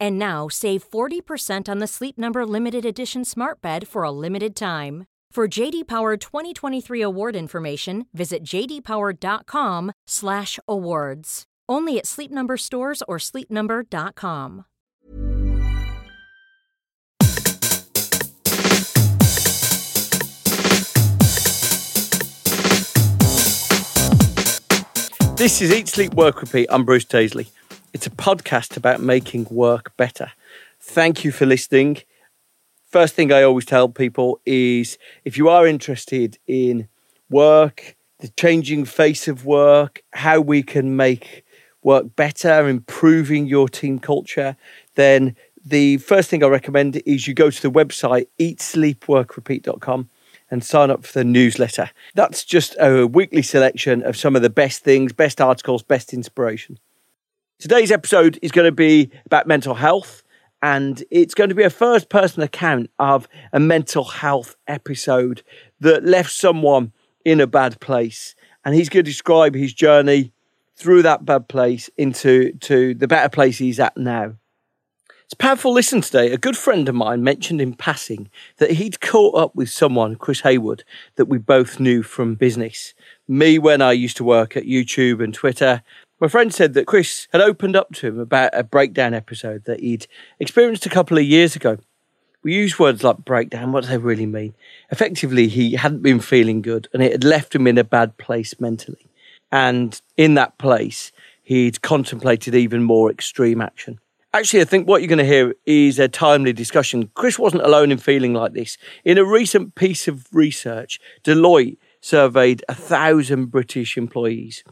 And now save 40% on the Sleep Number limited edition Smart Bed for a limited time. For JD Power 2023 award information, visit jdpower.com/awards. Only at Sleep Number stores or sleepnumber.com. This is Eat, Sleep, Work, Repeat. I'm Bruce Daisley. It's a podcast about making work better. Thank you for listening. First thing I always tell people is if you are interested in work, the changing face of work, how we can make work better, improving your team culture, then the first thing I recommend is you go to the website eatsleepworkrepeat.com and sign up for the newsletter. That's just a weekly selection of some of the best things, best articles, best inspiration. Today's episode is going to be about mental health, and it's going to be a first person account of a mental health episode that left someone in a bad place. And he's going to describe his journey through that bad place into to the better place he's at now. It's a powerful listen today. A good friend of mine mentioned in passing that he'd caught up with someone, Chris Hayward, that we both knew from business. Me, when I used to work at YouTube and Twitter, my friend said that Chris had opened up to him about a breakdown episode that he'd experienced a couple of years ago. We use words like breakdown. What do they really mean? Effectively, he hadn't been feeling good and it had left him in a bad place mentally. And in that place, he'd contemplated even more extreme action. Actually, I think what you're going to hear is a timely discussion. Chris wasn't alone in feeling like this. In a recent piece of research, Deloitte surveyed a thousand British employees,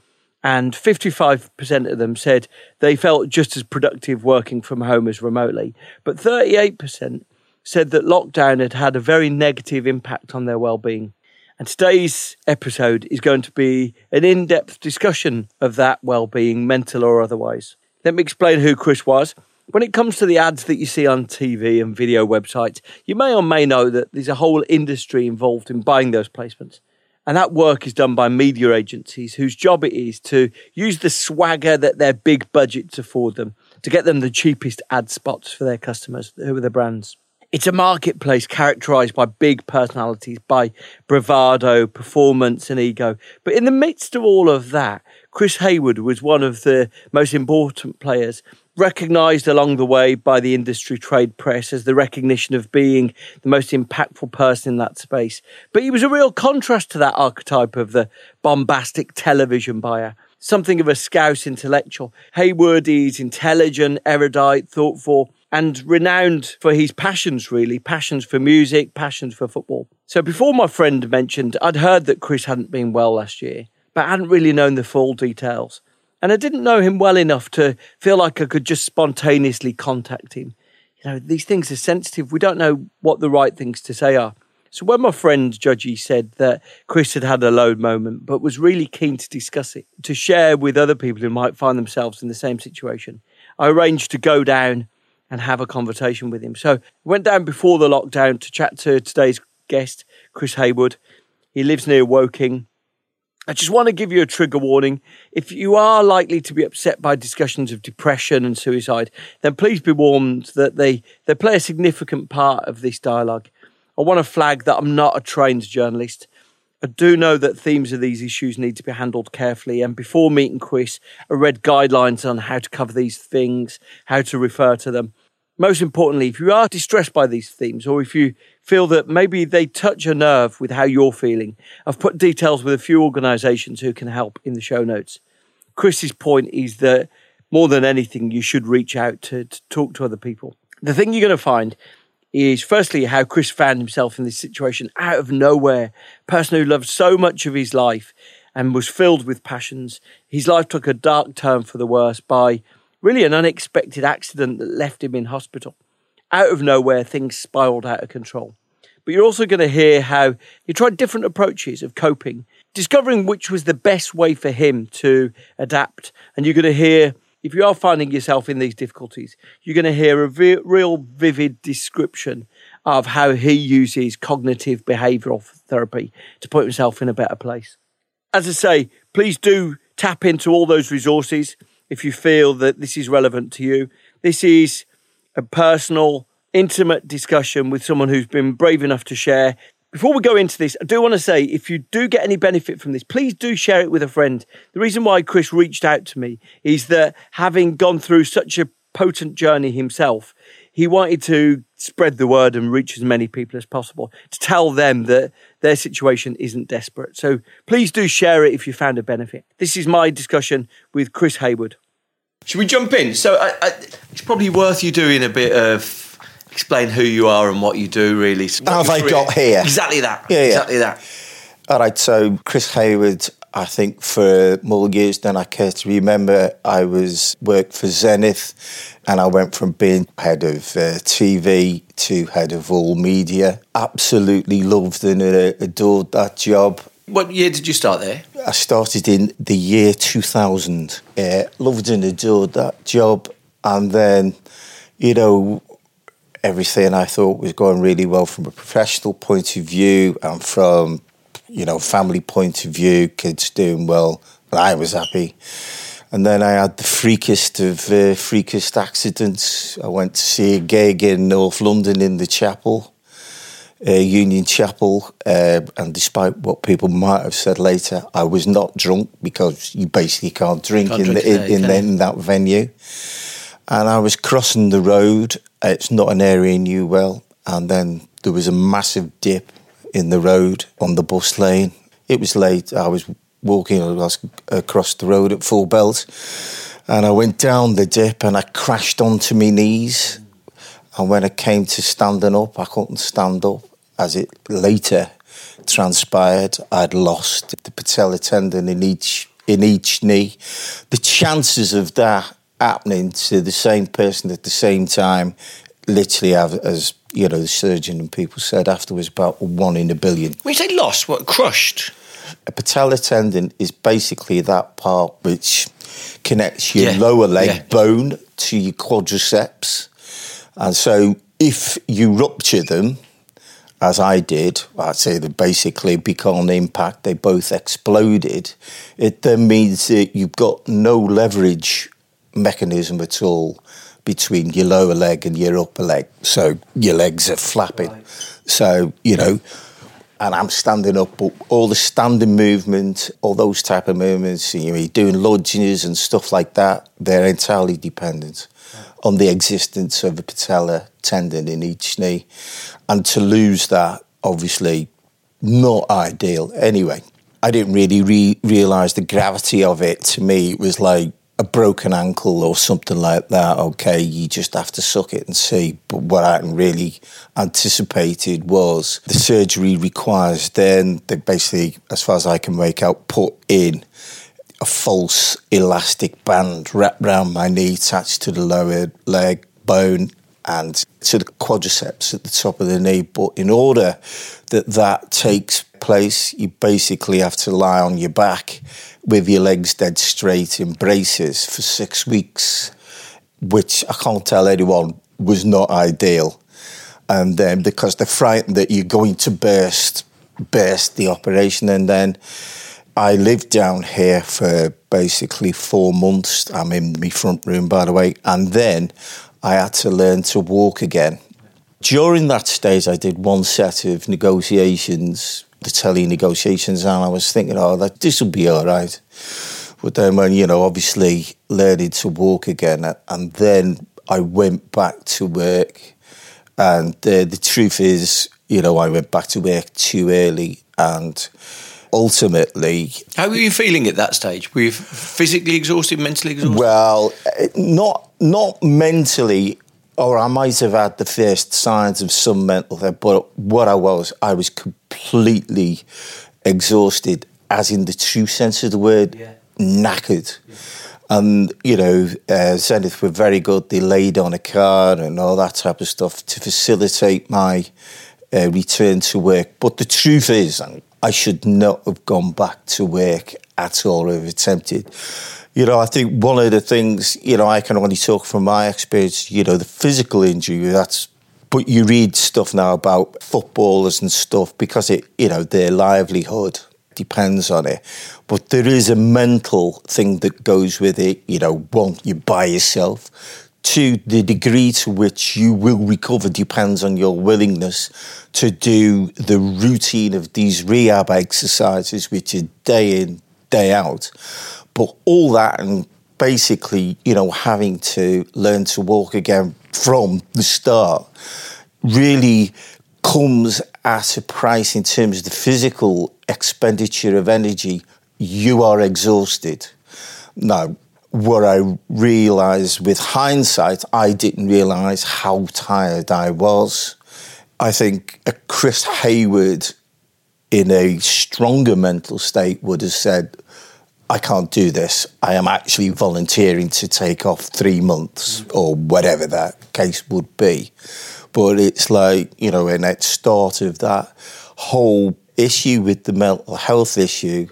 and 55% of them said they felt just as productive working from home as remotely. But 38% said that lockdown had had a very negative impact on their well-being. And today's episode is going to be an in depth discussion of that well being, mental or otherwise. Let me explain who Chris was. When it comes to the ads that you see on TV and video websites, you may or may know that there's a whole industry involved in buying those placements. And that work is done by media agencies whose job it is to use the swagger that their big budgets afford them to get them the cheapest ad spots for their customers, who are the brands. It's a marketplace characterized by big personalities, by bravado, performance, and ego. But in the midst of all of that, Chris Hayward was one of the most important players, recognized along the way by the industry trade press as the recognition of being the most impactful person in that space. But he was a real contrast to that archetype of the bombastic television buyer. Something of a scouse intellectual. Hayward is intelligent, erudite, thoughtful, and renowned for his passions, really passions for music, passions for football. So, before my friend mentioned, I'd heard that Chris hadn't been well last year but I hadn't really known the full details. And I didn't know him well enough to feel like I could just spontaneously contact him. You know, these things are sensitive. We don't know what the right things to say are. So when my friend Judgy said that Chris had had a low moment, but was really keen to discuss it, to share with other people who might find themselves in the same situation, I arranged to go down and have a conversation with him. So I went down before the lockdown to chat to today's guest, Chris Hayward. He lives near Woking. I just want to give you a trigger warning. If you are likely to be upset by discussions of depression and suicide, then please be warned that they, they play a significant part of this dialogue. I want to flag that I'm not a trained journalist. I do know that themes of these issues need to be handled carefully. And before meeting Chris, I read guidelines on how to cover these things, how to refer to them. most importantly, if you are distressed by these themes or if you feel that maybe they touch a nerve with how you're feeling, I've put details with a few organisations who can help in the show notes. Chris's point is that more than anything, you should reach out to, to talk to other people. The thing you're going to find is firstly how Chris found himself in this situation out of nowhere. Person who loved so much of his life and was filled with passions. His life took a dark turn for the worse by really an unexpected accident that left him in hospital. Out of nowhere, things spiraled out of control. But you're also going to hear how he tried different approaches of coping, discovering which was the best way for him to adapt. And you're going to hear if you are finding yourself in these difficulties, you're going to hear a real vivid description of how he uses cognitive behavioral therapy to put himself in a better place. As I say, please do tap into all those resources if you feel that this is relevant to you. This is a personal, intimate discussion with someone who's been brave enough to share before we go into this, I do want to say if you do get any benefit from this, please do share it with a friend. The reason why Chris reached out to me is that having gone through such a potent journey himself, he wanted to spread the word and reach as many people as possible to tell them that their situation isn't desperate. So please do share it if you found a benefit. This is my discussion with Chris Hayward. Should we jump in? So I, I, it's probably worth you doing a bit of explain who you are and what you do, really. So How have I got here? Exactly that. Yeah, yeah. Exactly that. All right, so Chris Hayward, I think for more years than I care to remember, I was worked for Zenith, and I went from being head of uh, TV to head of all media. Absolutely loved and uh, adored that job. What year did you start there? I started in the year 2000. Uh, loved and adored that job, and then, you know, everything I thought was going really well from a professional point of view and from, you know, family point of view, kids doing well, and I was happy. And then I had the freakest of uh, freakest accidents. I went to see a gig in North London in the chapel, uh, Union Chapel, uh, and despite what people might have said later, I was not drunk because you basically can't drink Can't in, drink the, in, in, that venue. And I was crossing the road. It's not an area I knew well. And then there was a massive dip in the road on the bus lane. It was late. I was walking across the road at full belt. And I went down the dip and I crashed onto my knees. And when it came to standing up, I couldn't stand up. As it later transpired, I'd lost the patella tendon in each in each knee. The chances of that happening to the same person at the same time, literally, have, as you know, the surgeon and people said afterwards, about one in a billion. When you say lost, what crushed? A patella tendon is basically that part which connects your Yeah, lower leg yeah. bone to your quadriceps. And so if you rupture them, as I did, I'd say they basically become on impact they both exploded, it then means that you've got no leverage mechanism at all between your lower leg and your upper leg. So your legs are flapping. So, you know, and I'm standing up, but all the standing movement, all those type of movements, you know, doing lunges and stuff like that, they're entirely dependent on the existence of a patella tendon in each knee. And to lose that, obviously, not ideal. Anyway, I didn't really re- realise the gravity of it. To me, it was like a broken ankle or something like that. Okay, you just have to suck it and see. But what I hadn't really anticipated was the surgery requires then they basically, as far as I can make out, put in a false elastic band wrapped around my knee attached to the lower leg bone and to the quadriceps at the top of the knee. But in order that that takes place, you basically have to lie on your back with your legs dead straight in braces for six weeks, which I can't tell anyone was not ideal. And then because they're frightened that you're going to burst, burst the operation, and then I lived down here for basically four months. I'm in my front room, by the way. And then I had to learn to walk again. During that stage, I did one set of negotiations, the tele negotiations, and I was thinking, oh, that this will be all right. But then, when you know, obviously learning to walk again, and then I went back to work, and uh, the truth is, you know, I went back to work too early, and ultimately, how were you feeling at that stage? Were you physically exhausted, mentally exhausted? Well, uh, not not mentally or I might have had the first signs of some mental health, but what I was, I was completely exhausted, as in the true sense of the word, yeah. knackered. Yeah. And, you know, uh, Zenith were very good. They laid on a car and all that type of stuff to facilitate my uh, return to work. But the truth is, I should not have gone back to work at all or attempted you know, I think one of the things, you know, I can only talk from my experience, you know, the physical injury, that's, but you read stuff now about footballers and stuff because it, you know, their livelihood depends on it. But there is a mental thing that goes with it, you know, one, you by yourself. Two, the degree to which you will recover depends on your willingness to do the routine of these rehab exercises, which are day in, day out. But all that and basically, you know, having to learn to walk again from the start really comes at a price in terms of the physical expenditure of energy. You are exhausted. Now, what I realised with hindsight, I didn't realise how tired I was. I think a Chris Hayward in a stronger mental state would have said, I can't do this. I am actually volunteering to take off three months or whatever that case would be. But it's like, you know, in that start of that whole issue with the mental health issue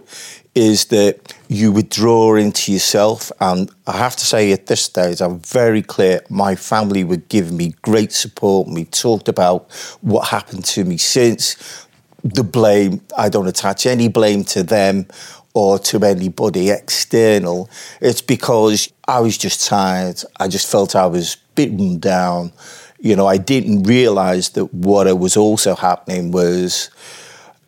is that you withdraw into yourself. And I have to say, at this stage, I'm very clear. My family would give me great support. We talked about what happened to me since. The blame, I don't attach any blame to them or to anybody external. It's because I was just tired. I just felt I was beaten down. You know, I didn't realize that what was also happening was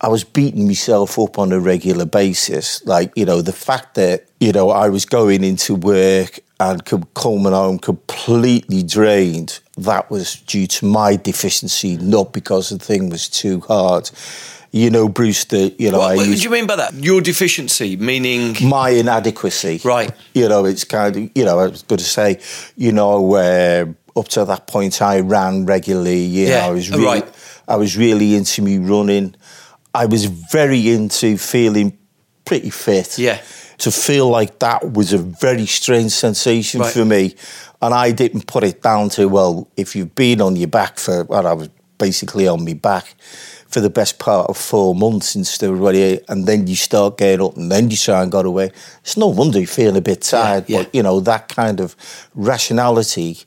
I was beating myself up on a regular basis. Like, you know, the fact that, you know, I was going into work and could coming home completely drained, that was due to my deficiency, not because the thing was too hard you know, Bruce, that, you know, what, what do you mean by that? Your deficiency, meaning? My inadequacy. Right. You know, it's kind of, you know, I was going to say, you know, uh, up to that point I ran regularly, you yeah, know, I was really, right. I was really into me running. I was very into feeling pretty fit. Yeah. To feel like that was a very strange sensation right. for me. And I didn't put it down to, well, if you've been on your back for, well, I was basically on my back for the best part of four months instead of ready, and then you start getting up and then you try and get away. It's no wonder you feel a bit tired, yeah, yeah. but you know, that kind of rationality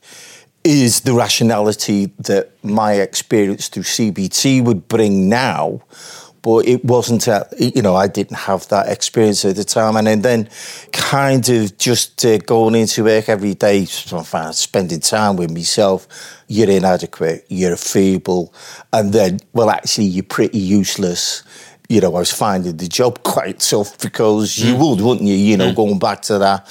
is the rationality that my experience through CBT would bring now but it wasn't at, you know i didn't have that experience at the time and then kind of just uh, going into work every day spending time with myself you're inadequate you're feeble and then well actually you're pretty useless you know i was finding the job quite tough because you mm. would wouldn't you you know mm. going back to that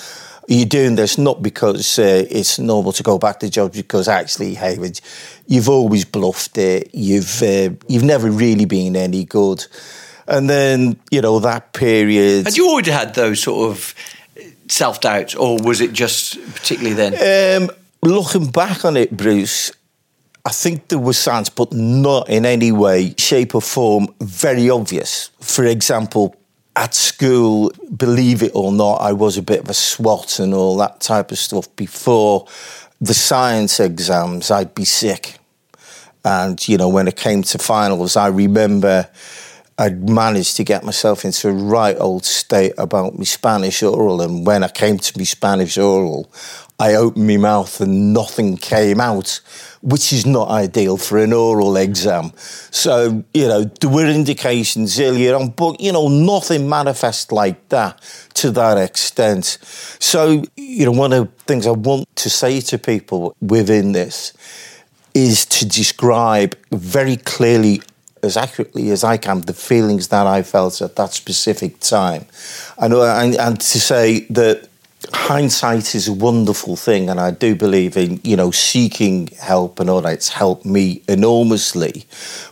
you're doing this not because uh, it's normal to go back to jobs, because actually, Hayward, you've always bluffed it. You've uh, you've never really been any good. And then you know that period. Had you already had those sort of self doubts, or was it just particularly then? Um, looking back on it, Bruce, I think there was signs, but not in any way, shape, or form very obvious. For example, at school, believe it or not, I was a bit of a swot and all that type of stuff. Before the science exams, I'd be sick. And, you know, when it came to finals, I remember I'd managed to get myself into a right old state about my Spanish oral. And when I came to my Spanish oral, I opened my mouth and nothing came out which is not ideal for an oral exam. So, you know, there were indications earlier on, but, you know, nothing manifest like that to that extent. So, you know, one of the things I want to say to people within this is to describe very clearly as accurately as I can the feelings that I felt at that specific time. And, and, and to say that hindsight is a wonderful thing, and I do believe in you know seeking help and all that. It's helped me enormously.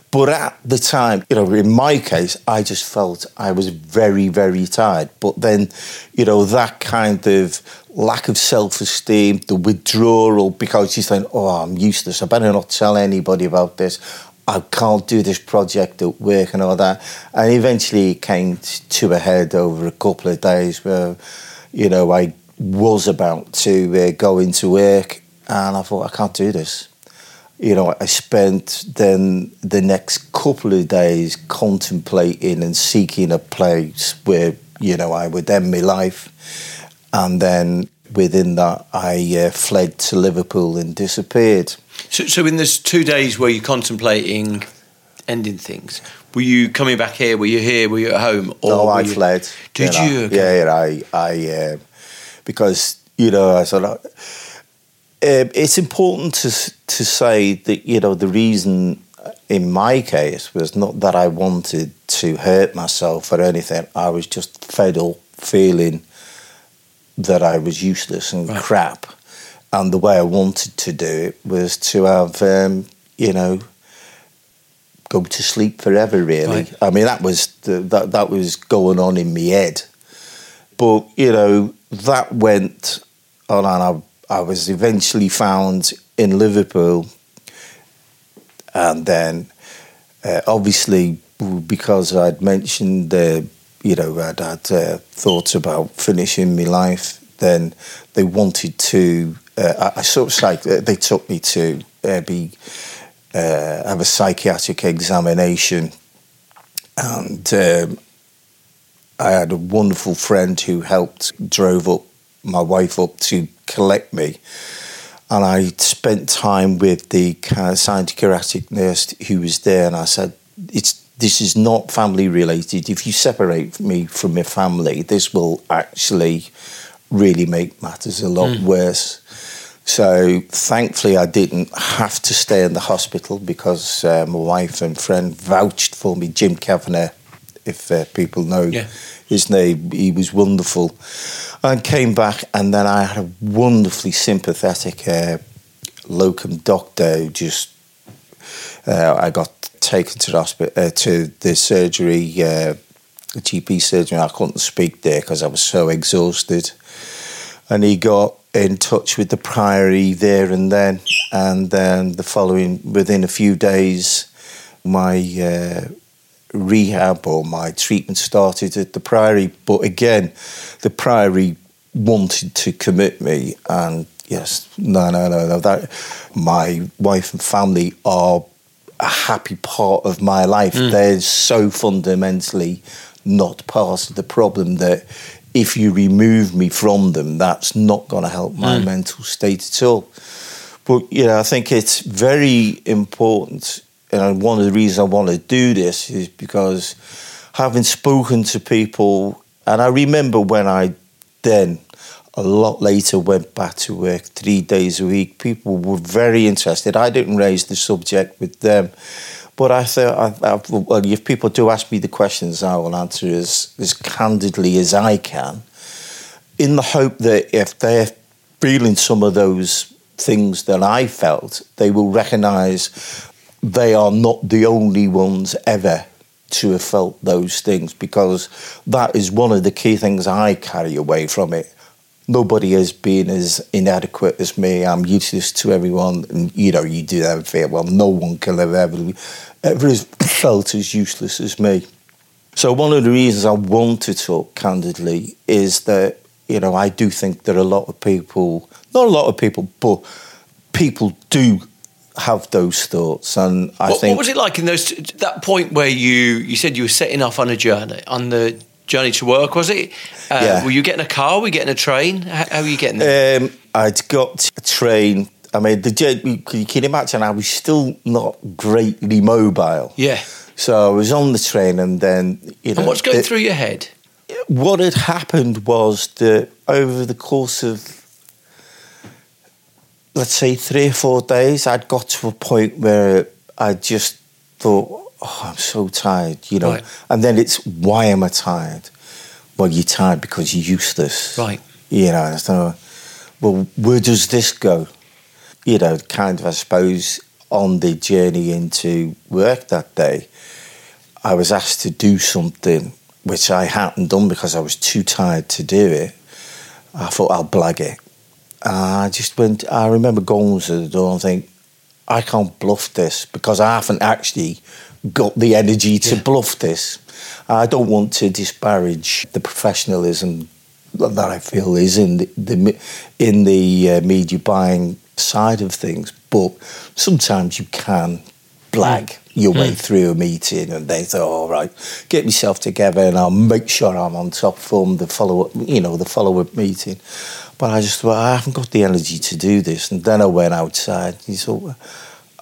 But at the time, you know, in my case, I just felt I was very, very tired. But then, you know, that kind of lack of self esteem, the withdrawal, because you think, oh, I'm useless. I better not tell anybody about this. I can't do this project at work and all that. And eventually it came to a head over a couple of days where, you know, I was about to uh, go into work and I thought, I can't do this you know, I spent then the next couple of days contemplating and seeking a place where, you know, I would end my life. And then within that, I uh, fled to Liverpool and disappeared. So, so in those two days where you're contemplating ending things, were you coming back here? Were you here? Were you at home? Or no, I you... fled. Did you? you? Okay. Yeah, yeah, I, I, uh, because you know, I sort of um, it's important to to say that you know the reason in my case was not that I wanted to hurt myself or anything. I was just fed up feeling that I was useless and right. crap, and the way I wanted to do it was to have um, you know go to sleep forever. Really, right. I mean that was the, that that was going on in my head, but you know that went on and I I was eventually found in Liverpool, and then uh, obviously because I'd mentioned, uh, you know, I'd had uh, thoughts about finishing my life. Then they wanted to. Uh, I, I sort of uh, they took me to uh, have a psychiatric examination, and um, I had a wonderful friend who helped drove up my wife up to collect me. And I spent time with the kind of psychiatric nurse who was there, and I said, "It's this is not family related. If you separate me from my family, this will actually really make matters a lot mm. worse." So thankfully, I didn't have to stay in the hospital because uh, my wife and friend vouched for me. Jim Kavanagh, if uh, people know yeah. his name, he was wonderful I came back, and then I had a wonderfully sympathetic uh, locum doctor who just uh, I got taken to the hospital uh, to the surgery, uh, the GP surgery. I couldn't speak there because I was so exhausted, and he got in touch with the priory there and then, and then the following within a few days, my uh, rehab or my treatment started at the Priory. But again, the Priory wanted to commit me, and yes, no, no, no, no. That my wife and family are a happy part of my life. Mm. They're so fundamentally not part of the problem that if you remove me from them, that's not going to help my mm. mental state at all. But you know, I think it's very important and one of the reasons I want to do this is because having spoken to people, and I remember when I then a lot later went back to work three days a week. People were very interested. I didn't raise the subject with them, but I thought, I, I, well, if people do ask me the questions, I will answer as, as candidly as I can, in the hope that if they're feeling some of those things that I felt, they will recognise they are not the only ones ever to have felt those things because that is one of the key things I carry away from it. Nobody has been as inadequate as me. I'm useless to everyone, and you know you do that feel well. No one can have ever ever felt as useless as me. So one of the reasons I want to talk candidly is that you know I do think there are a lot of people, not a lot of people, but people do have those thoughts, and I what, think. What was it like in those that point where you you said you were setting off on a journey on the journey to work? Was it? Uh, yeah. Were you getting a car? Were you getting a train? How, how were you getting there? Um, I'd got a train. I mean, the you can imagine I was still not greatly mobile. Yeah. So I was on the train, and then you know. And what's going through your head? What had happened was that over the course of let's say three or four days, I'd got to a point where I just thought, oh, I'm so tired, you know. Right. And then it's, why am I tired? Well, you're tired because you're useless. Right. You know, thought, well, where does this go? You know, kind of, I suppose, on the journey into work that day, I was asked to do something which I hadn't done because I was too tired to do it. I thought I'll blag it. I just went, I remember going to the door and think, I can't bluff this because I haven't actually got the energy to yeah. bluff this. I don't want to disparage the professionalism that I feel is in the, the in the uh, media buying side of things, but sometimes you can blag mm. your mm. way through a meeting and they say, all right, get myself together and I'll make sure I'm on top from the follow up, you know, the follow up meeting. But I just thought, I haven't got the energy to do this. And then I went outside. He thought,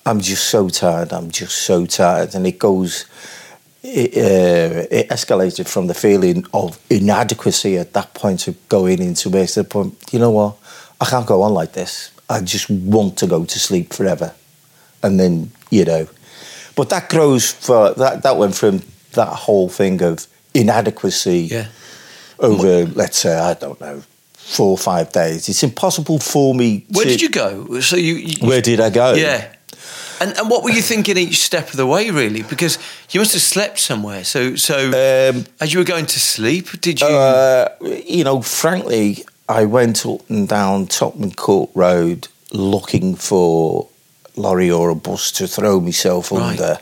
I'm just so tired. I'm just so tired. And it goes, it, uh, it escalated from the feeling of inadequacy at that point of going into it to the point, you know what, I can't go on like this. I just want to go to sleep forever. And then, you know, but that grows for, that, that went from that whole thing of inadequacy yeah. over, let's say, I don't know, four or five days. It's impossible for me. Where to, did you go? So you, you, where did I go? Yeah. And, and what were you thinking each step of the way, really? Because you must have slept somewhere. So, so um, as you were going to sleep, did you? Uh, you know, frankly, I went up and down Tottenham Court Road looking for lorry or a bus to throw myself right. under.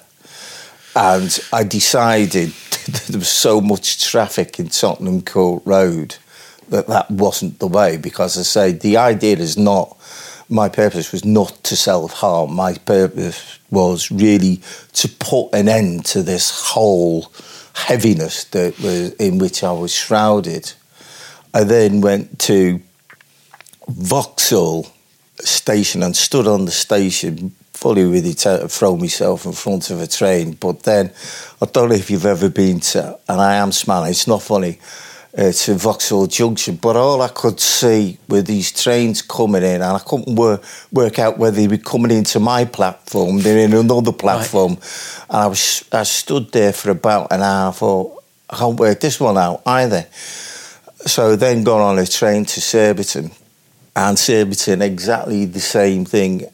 And I decided that there was so much traffic in Tottenham Court Road that that wasn't the way because I say the idea is not my purpose was not to self harm. My purpose was really to put an end to this whole heaviness that was in which I was shrouded. I then went to Vauxhall station and stood on the station fully ready to uh, throw myself in front of a train. But then, I don't know if you've ever been to, and I am smiling, it's not funny uh, to Vauxhall Junction, but all I could see were these trains coming in, and I couldn't wor- work out whether they were coming into my platform, they're in another platform, right. and I was I stood there for about an hour. I thought I can't work this one out either. So then got on a train to Surbiton, and Surbiton exactly the same thing.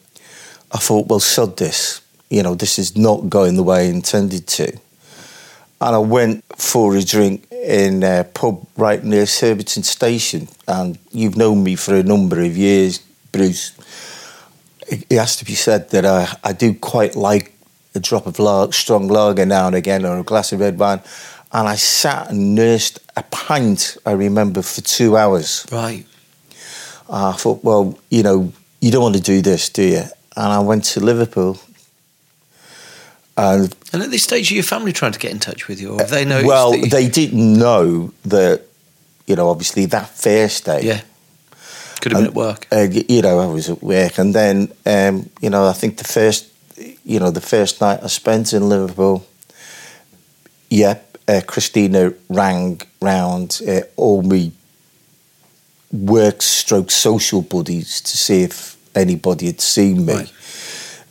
I thought, well, sod this. You know, this is not going the way I intended to. And I went for a drink in a pub right near Surbiton Station, and you've known me for a number of years, Bruce. It has to be said that I, I do quite like a drop of lar- strong lager now and again, or a glass of red wine. And I sat and nursed a pint, I remember, for two hours. Right. I thought, well, you know, you don't want to do this, do you? And I went to Liverpool and, and at this stage, are your family trying to get in touch with you, or they know? Well, they didn't know that, you know, obviously that first day. Yeah. Could have been at work. Uh, you know, I was at work. And then, um, you know, I think the first, you know, the first night I spent in Liverpool, yeah, uh, Christina rang round uh, all me work stroke social buddies to see if anybody had seen me. Right.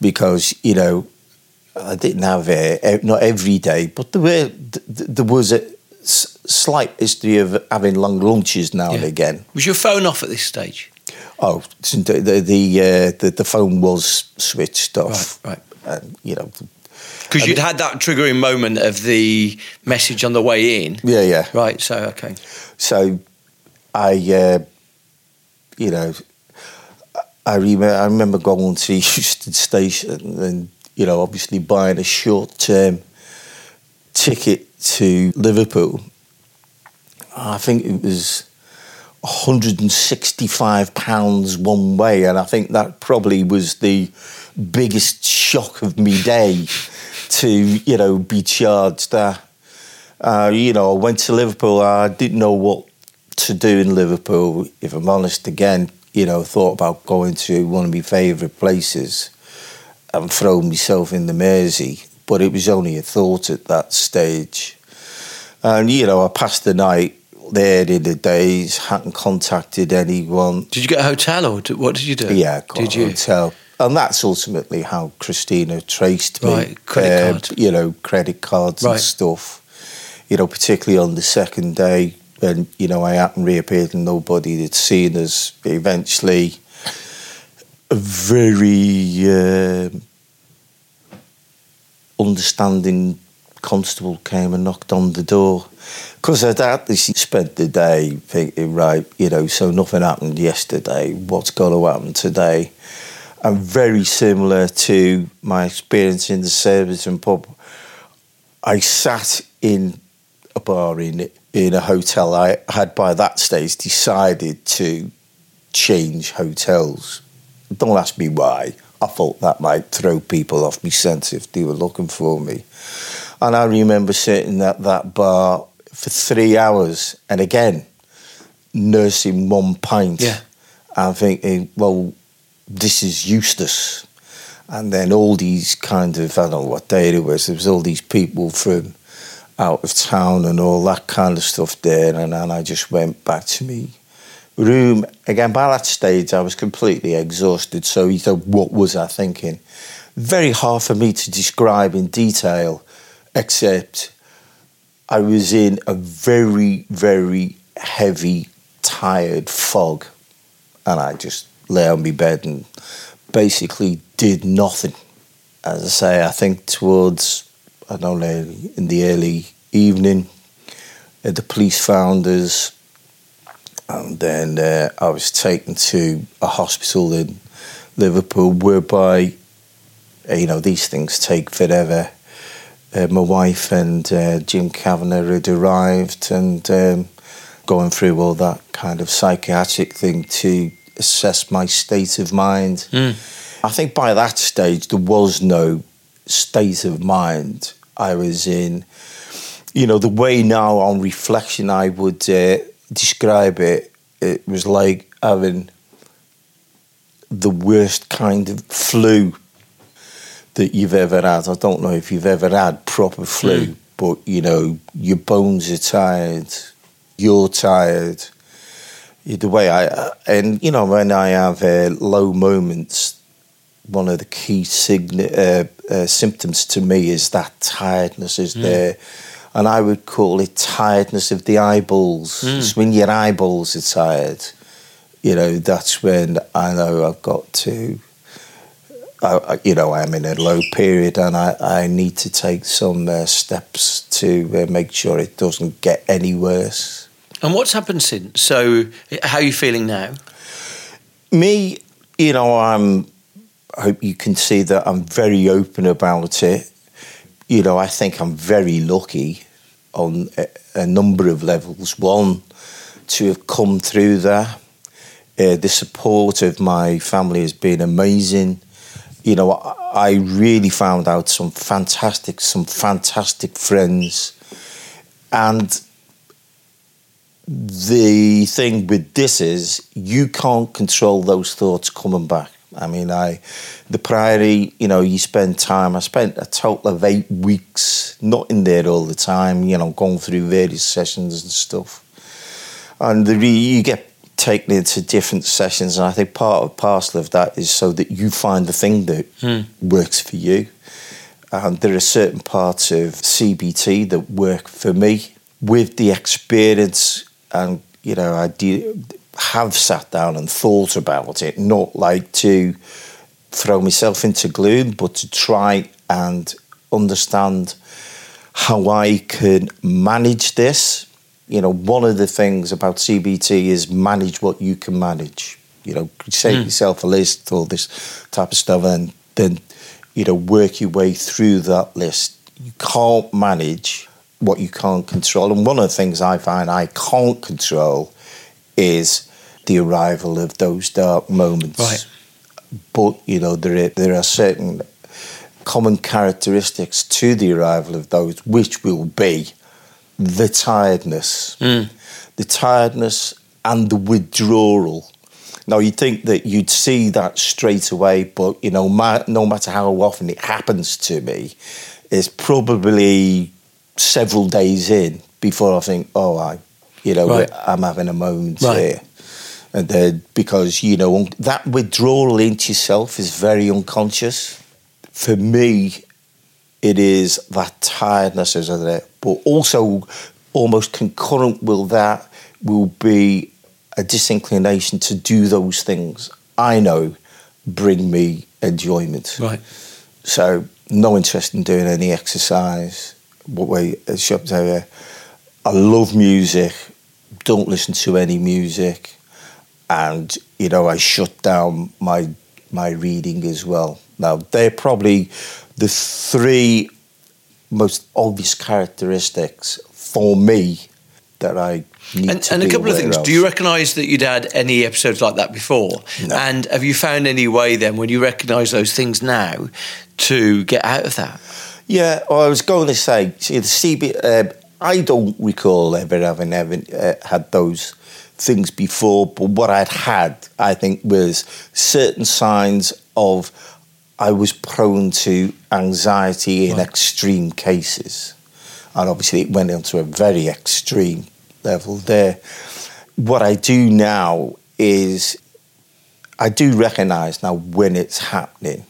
Because, you know, I didn't have uh, not every day, but there were there was a slight history of having long lunches now yeah. and again. Was your phone off at this stage? Oh, the the the, uh, the, the phone was switched off. Right, right. And you know, because you'd had that triggering moment of the message on the way in. Yeah, yeah. Right. So okay. So, I, uh, you know, I remember I remember going to Euston Station and you know, obviously buying a short term ticket to Liverpool. I think it was 165 pounds one way, and I think that probably was the biggest shock of me day to you know be charged that. Uh, you know, I went to Liverpool. I didn't know what to do in Liverpool. If I'm honest, again, you know, thought about going to one of my favourite places and throw myself in the Mersey, but it was only a thought at that stage. And, you know, I passed the night there in the days, hadn't contacted anyone. Did you get a hotel or what did you do? Yeah, got did a you? hotel. And that's ultimately how Christina traced me. Right, credit um, You know, credit cards right. and stuff. You know, particularly on the second day, and you know I hadn't reappeared and nobody had seen us. Eventually, very uh, understanding constable came and knocked on the door because I'd actually spent the day thinking, right, you know, so nothing happened yesterday. What's going to happen today? And very similar to my experience in the Surbiton pub, I sat in a bar in in a hotel. I had by that stage decided to change hotels. Don't ask me why. I thought that might throw people off my scent if they were looking for me. And I remember sitting at that bar for three hours and again nursing one pint Yeah. and thinking, well, this is Eustace. And then all these kind of, I don't know what day it was, there was all these people from out of town and all that kind of stuff there. And then I just went back to me room. Again, by that stage, I was completely exhausted. So you thought, what was I thinking? Very hard for me to describe in detail, except I was in a very, very heavy, tired fog. And I just lay on my bed and basically did nothing. As I say, I think towards, I don't know, in the early evening, uh, the police found us. And then uh, I was taken to a hospital in Liverpool, whereby, uh, you know, these things take forever. Uh, my wife and uh, Jim Kavanagh had arrived and um, going through all that kind of psychiatric thing to assess my state of mind. I think by that stage there was no state of mind I was in. You know, the way now on reflection I would uh, describe it, it was like having the worst kind of flu that you've ever had. I don't know if you've ever had proper flu, but you know, your bones are tired, you're tired. The way I, and you know, when I have uh, low moments, one of the key sign- uh, uh, symptoms to me is that tiredness is there. And I would call it tiredness of the eyeballs. It's when your eyeballs are tired, you know, that's when I know I've got to I- you know, I'm in a low period and I, I need to take some uh, steps to uh, make sure it doesn't get any worse. And what's happened since? So, how are you feeling now? Me, you know, I'm, I hope you can see that I'm very open about it. You know, I think I'm very lucky on a, a number of levels. One, to have come through that. Uh, the support of my family has been amazing. You know, I, I really found out some fantastic, some fantastic friends, and the thing with this is you can't control those thoughts coming back. I mean, I, the Priory, you know, you spend time. I spent a total of eight weeks not in there all the time. You know, going through various sessions and stuff, and the re, you get taken into different sessions. And I think part of parcel of that is so that you find the thing that hmm. works for you. And there are certain parts of CBT that work for me with the experience and you know I do have sat down and thought about it not like to throw myself into gloom but to try and understand how I can manage this. You know one of the things about CBT is manage what you can manage. You know set hmm. yourself a list all this type of stuff and then you know work your way through that list. You can't manage what you can't control. And one of the things I find I can't control is the arrival of those dark moments. Right. But you know there are, there are certain common characteristics to the arrival of those, which will be the tiredness, hmm. the tiredness, and the withdrawal. Now you'd think that you'd see that straight away, but you know, ma- no matter how often it happens to me, it's probably several days in before I think, oh, I, you know, Right. I'm having a moment Right. here. And then because, you know, that withdrawal into yourself is very unconscious. For me, it is that tiredness is there, but also almost concurrent with that will be a disinclination to do those things I know bring me enjoyment. Right. So no interest in doing any exercise. What way uh, shop there? I love music. Don't listen to any music, and you know I shut down my my reading as well. Now they're probably the three most obvious characteristics for me that I need and, to and a couple of things. of. Do you recognise that you'd had any episodes like that before? No. And have you found any way then, when you recognise those things now, to get out of that? Yeah, well, I was going to say, see, the CB, uh, I don't recall ever having ever uh, had those things before, but what I'd had, I think, was certain signs of I was prone to anxiety in extreme cases. And obviously, it went into a very extreme level there. What I do now is I do recognise now when it's happening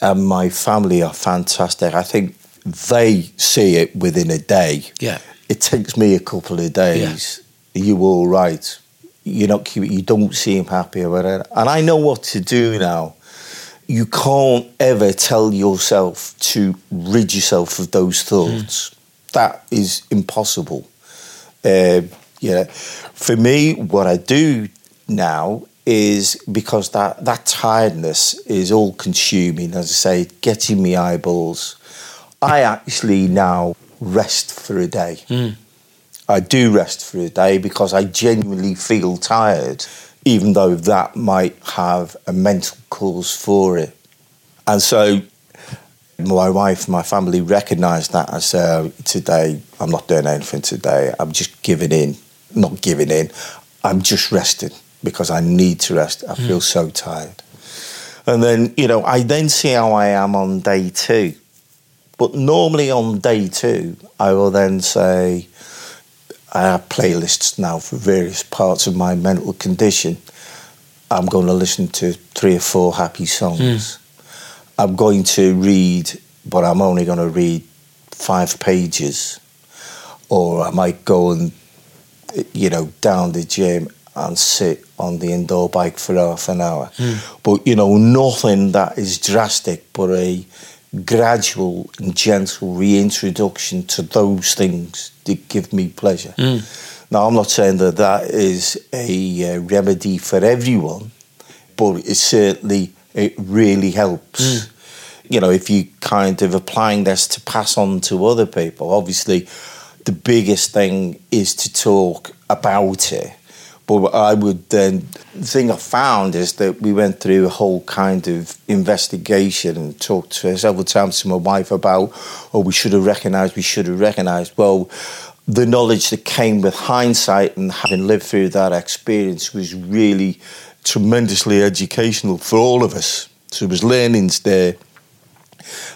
and my family are fantastic. I think they see it within a day. Yeah. It takes me a couple of days. Are you all right? You're not. You don't seem happy or whatever. And I know what to do now. You can't ever tell yourself to rid yourself of those thoughts. That is impossible. Uh, yeah. For me, what I do now is because that, that tiredness is all consuming, as I say, getting me eyeballs. I actually now rest for a day. I do rest for a day because I genuinely feel tired, even though that might have a mental cause for it. And so my wife my family recognised that. I said, oh, today, I'm not doing anything today. I'm just giving in. Not giving in. I'm just resting because I need to rest. I feel so tired. And then, you know, I then see how I am on day two. But normally on day two, I will then say, I have playlists now for various parts of my mental condition. I'm going to listen to three or four happy songs. Hmm. I'm going to read, but I'm only going to read five pages. Or I might go and, you know, down the gym and sit on the indoor bike for half an hour. Hmm. But, you know, nothing that is drastic, but a gradual and gentle reintroduction to those things that give me pleasure. Now, I'm not saying that that is a uh, remedy for everyone, but it certainly it really helps. You know, if you kind of applying this to pass on to other people, obviously the biggest thing is to talk about it. But I would then, the thing I found is that we went through a whole kind of investigation and talked to several times to my wife about, oh, we should have recognised, we should have recognised. Well, the knowledge that came with hindsight and having lived through that experience was really tremendously educational for all of us. So there was learnings there.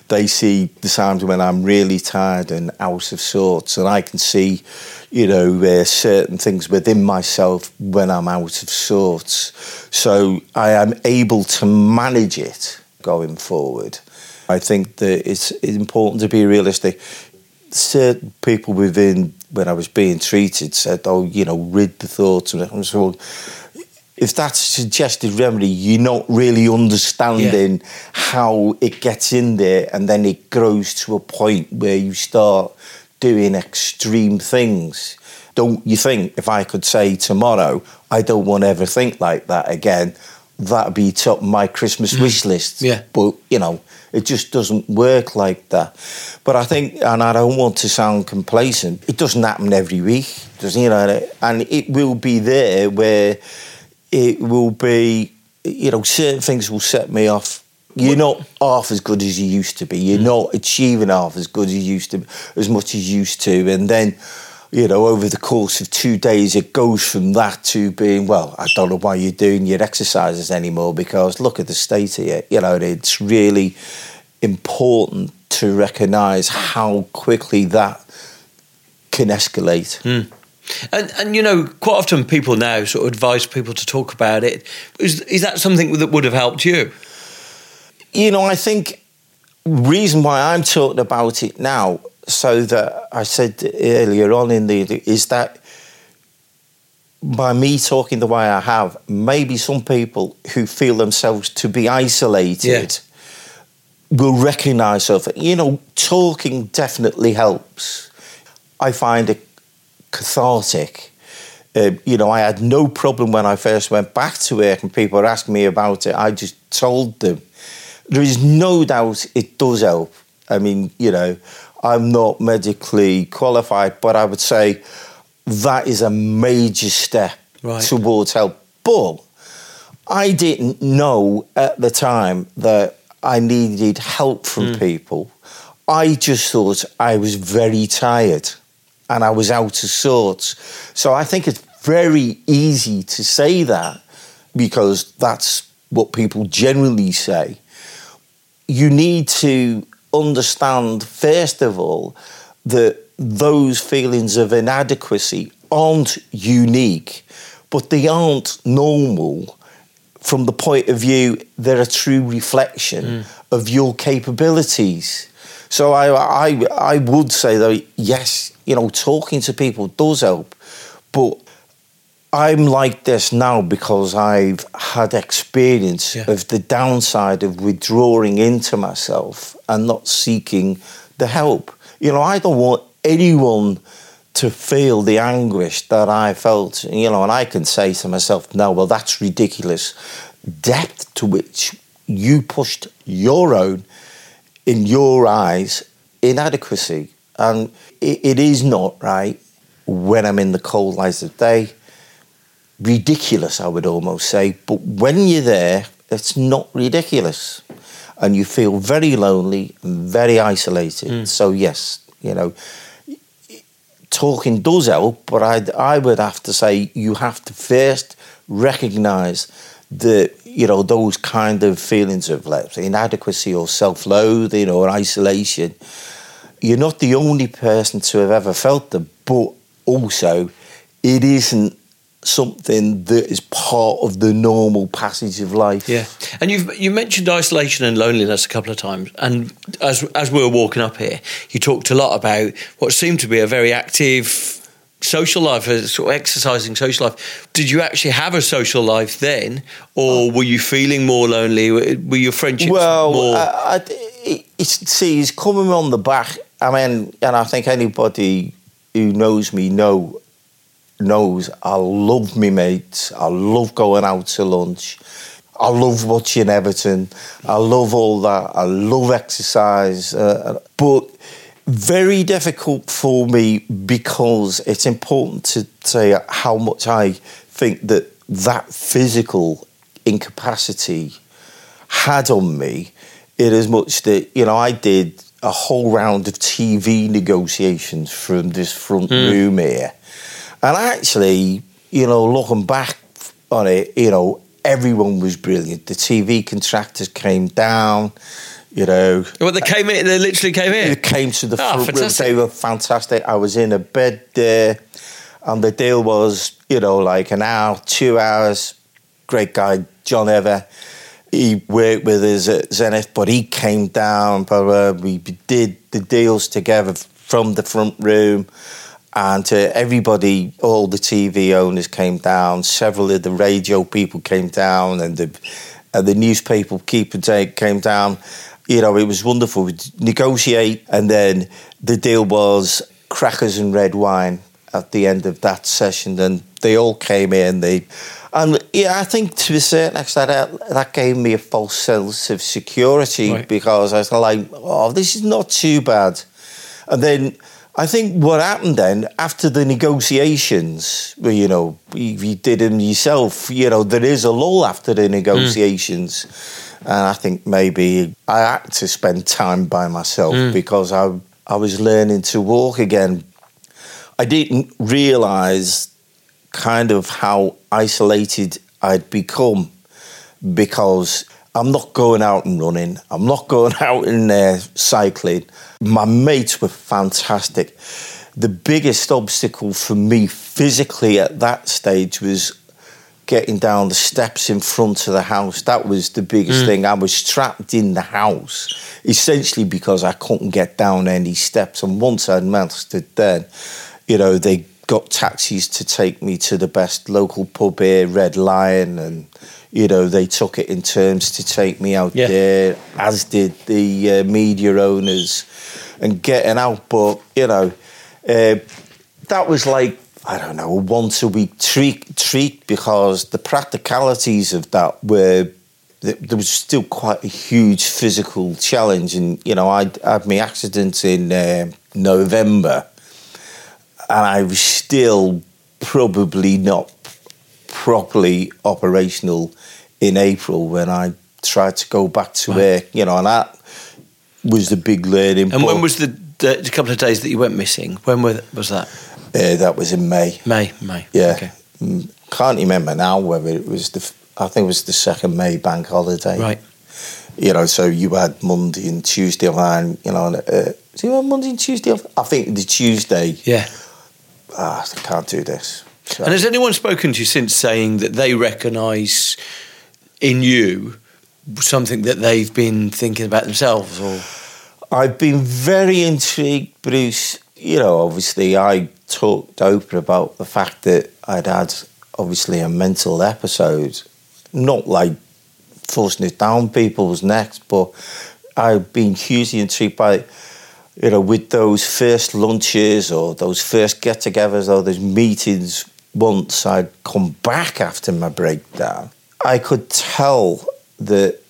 They see the times when I'm really tired and out of sorts, and I can see, you know, uh, certain things within myself when I'm out of sorts. So I am able to manage it going forward. I think that it's important to be realistic certain people within when I was being treated said, "Oh, you know, rid the thoughts." And so, if that's a suggested remedy, you're not really understanding how it gets in there, and then it grows to a point where you start doing extreme things. Don't you think? If I could say tomorrow, I don't want to ever think like that again. That'd be top of my Christmas mm. wish list. Yeah. But you know, it just doesn't work like that. But I think, and I don't want to sound complacent, it doesn't happen every week, doesn't you know? And it will be there where it will be, you know, certain things will set me off. You're not half as good as you used to be. You're mm. not achieving half as good as you used to, as much as you used to, and then. You know, over the course of two days, it goes from that to being, well, I don't know why you're doing your exercises anymore because look at the state of it. You know, it's really important to recognise how quickly that can escalate. Hmm. And, and you know, quite often people now sort of advise people to talk about it. Is, is that something that would have helped you? You know, I think reason why I'm talking about it now, so that I said earlier on in the is that by me talking the way I have, maybe some people who feel themselves to be isolated yeah. will recognise of it. You know, talking definitely helps. I find it cathartic. Uh, you know, I had no problem when I first went back to work and people were asking me about it. I just told them. There is no doubt it does help. I mean, you know, I'm not medically qualified, but I would say that is a major step right. towards help. But I didn't know at the time that I needed help from mm. people. I just thought I was very tired and I was out of sorts. So I think it's very easy to say that because that's what people generally say. You need to understand, first of all, that those feelings of inadequacy aren't unique, but they aren't normal from the point of view they're a true reflection mm. of your capabilities. So I, I, I would say that yes, you know, talking to people does help, but I'm like this now because I've had experience yeah. of the downside of withdrawing into myself and not seeking the help. You know, I don't want anyone to feel the anguish that I felt, you know, and I can say to myself, no, well, that's ridiculous. Depth to which you pushed your own, in your eyes, inadequacy. And it, it is not right when I'm in the cold light of day. Ridiculous, I would almost say. But when you're there, it's not ridiculous. And you feel very lonely and very isolated. Mm. So, yes, you know, talking does help, but I I would have to say you have to first recognise the you know those kind of feelings of let's inadequacy or self-loathing or isolation. You're not the only person to have ever felt them, but also it isn't something that is part of the normal passage of life. Yeah, and you've you mentioned isolation and loneliness a couple of times, and as as we were walking up here, you talked a lot about what seemed to be a very active social life, sort of exercising social life. Did you actually have a social life then, or were you feeling more lonely? Were your friendships well, more? I, I, it's, see, he's coming on the back. I mean, and I think anybody who knows me know knows I love me mates. I love going out to lunch. I love watching Everton. I love all that. I love exercise. Uh, but very difficult for me because it's important to say how much I think that that physical incapacity had on me in as much that, you know, I did a whole round of TV negotiations from this front mm. room here and actually, you know, looking back on it, you know, everyone was brilliant. The TV contractors came down, you know. Well, they came in, they literally came in. They came to the oh, front room. They were fantastic. I was in a bed there, and the deal was, you know, like an hour, two hours. Great guy, John Ever. He worked with us at Zenith, but he came down. But we did the deals together from the front room and uh, everybody, all the TV owners came down. Several of the radio people came down, and the and the newspaper keeper came down. You know, it was wonderful. We'd negotiate, and then the deal was crackers and red wine at the end of that session, and they all came in. They and yeah, I think to a certain extent that, that gave me a false sense of security right. because I was like, oh, this is not too bad. And then I think what happened then after the negotiations, well, you know, you did them yourself. You know, there is a lull after the negotiations, mm. And I think maybe I had to spend time by myself mm. because I I was learning to walk again. I didn't realise kind of how isolated I'd become because I'm not going out and running. I'm not going out and uh, cycling. My mates were fantastic. The biggest obstacle for me physically at that stage was getting down the steps in front of the house. That was the biggest Mm. thing. I was trapped in the house essentially because I couldn't get down any steps. And once I'd mastered then, you know, they got taxis to take me to the best local pub here, Red Lion, and you know they took it in terms to take me out Yeah. there, as did the uh, media owners, and getting out. But you know, uh, that was like I don't know a once a week treat treat because the practicalities of that were there was still quite a huge physical challenge, and you know I had my accident in uh, November, and I was still probably not properly operational in April when I tried to go back to work. You know, and that was the big learning. And when was the, the, the couple of days that you went missing? When were, was that? Uh, that was in May. May, May. Yeah. Okay. Mm, Can't remember now whether it was the. I think it was the second May bank holiday. Right. You know, so you had Monday and Tuesday and you know, uh, so you had Monday and Tuesday off. I think the Tuesday. Yeah. Ah, I can't do this. So- And has anyone spoken to you since saying that they recognise in you something that they've been thinking about themselves? Or I've been very intrigued, Bruce. You know, obviously, I talked open about the fact that I'd had obviously a mental episode, not like forcing it down people's necks, but I've been hugely intrigued by, you know, with those first lunches or those first get togethers or those meetings once I'd come back after my breakdown. I could tell that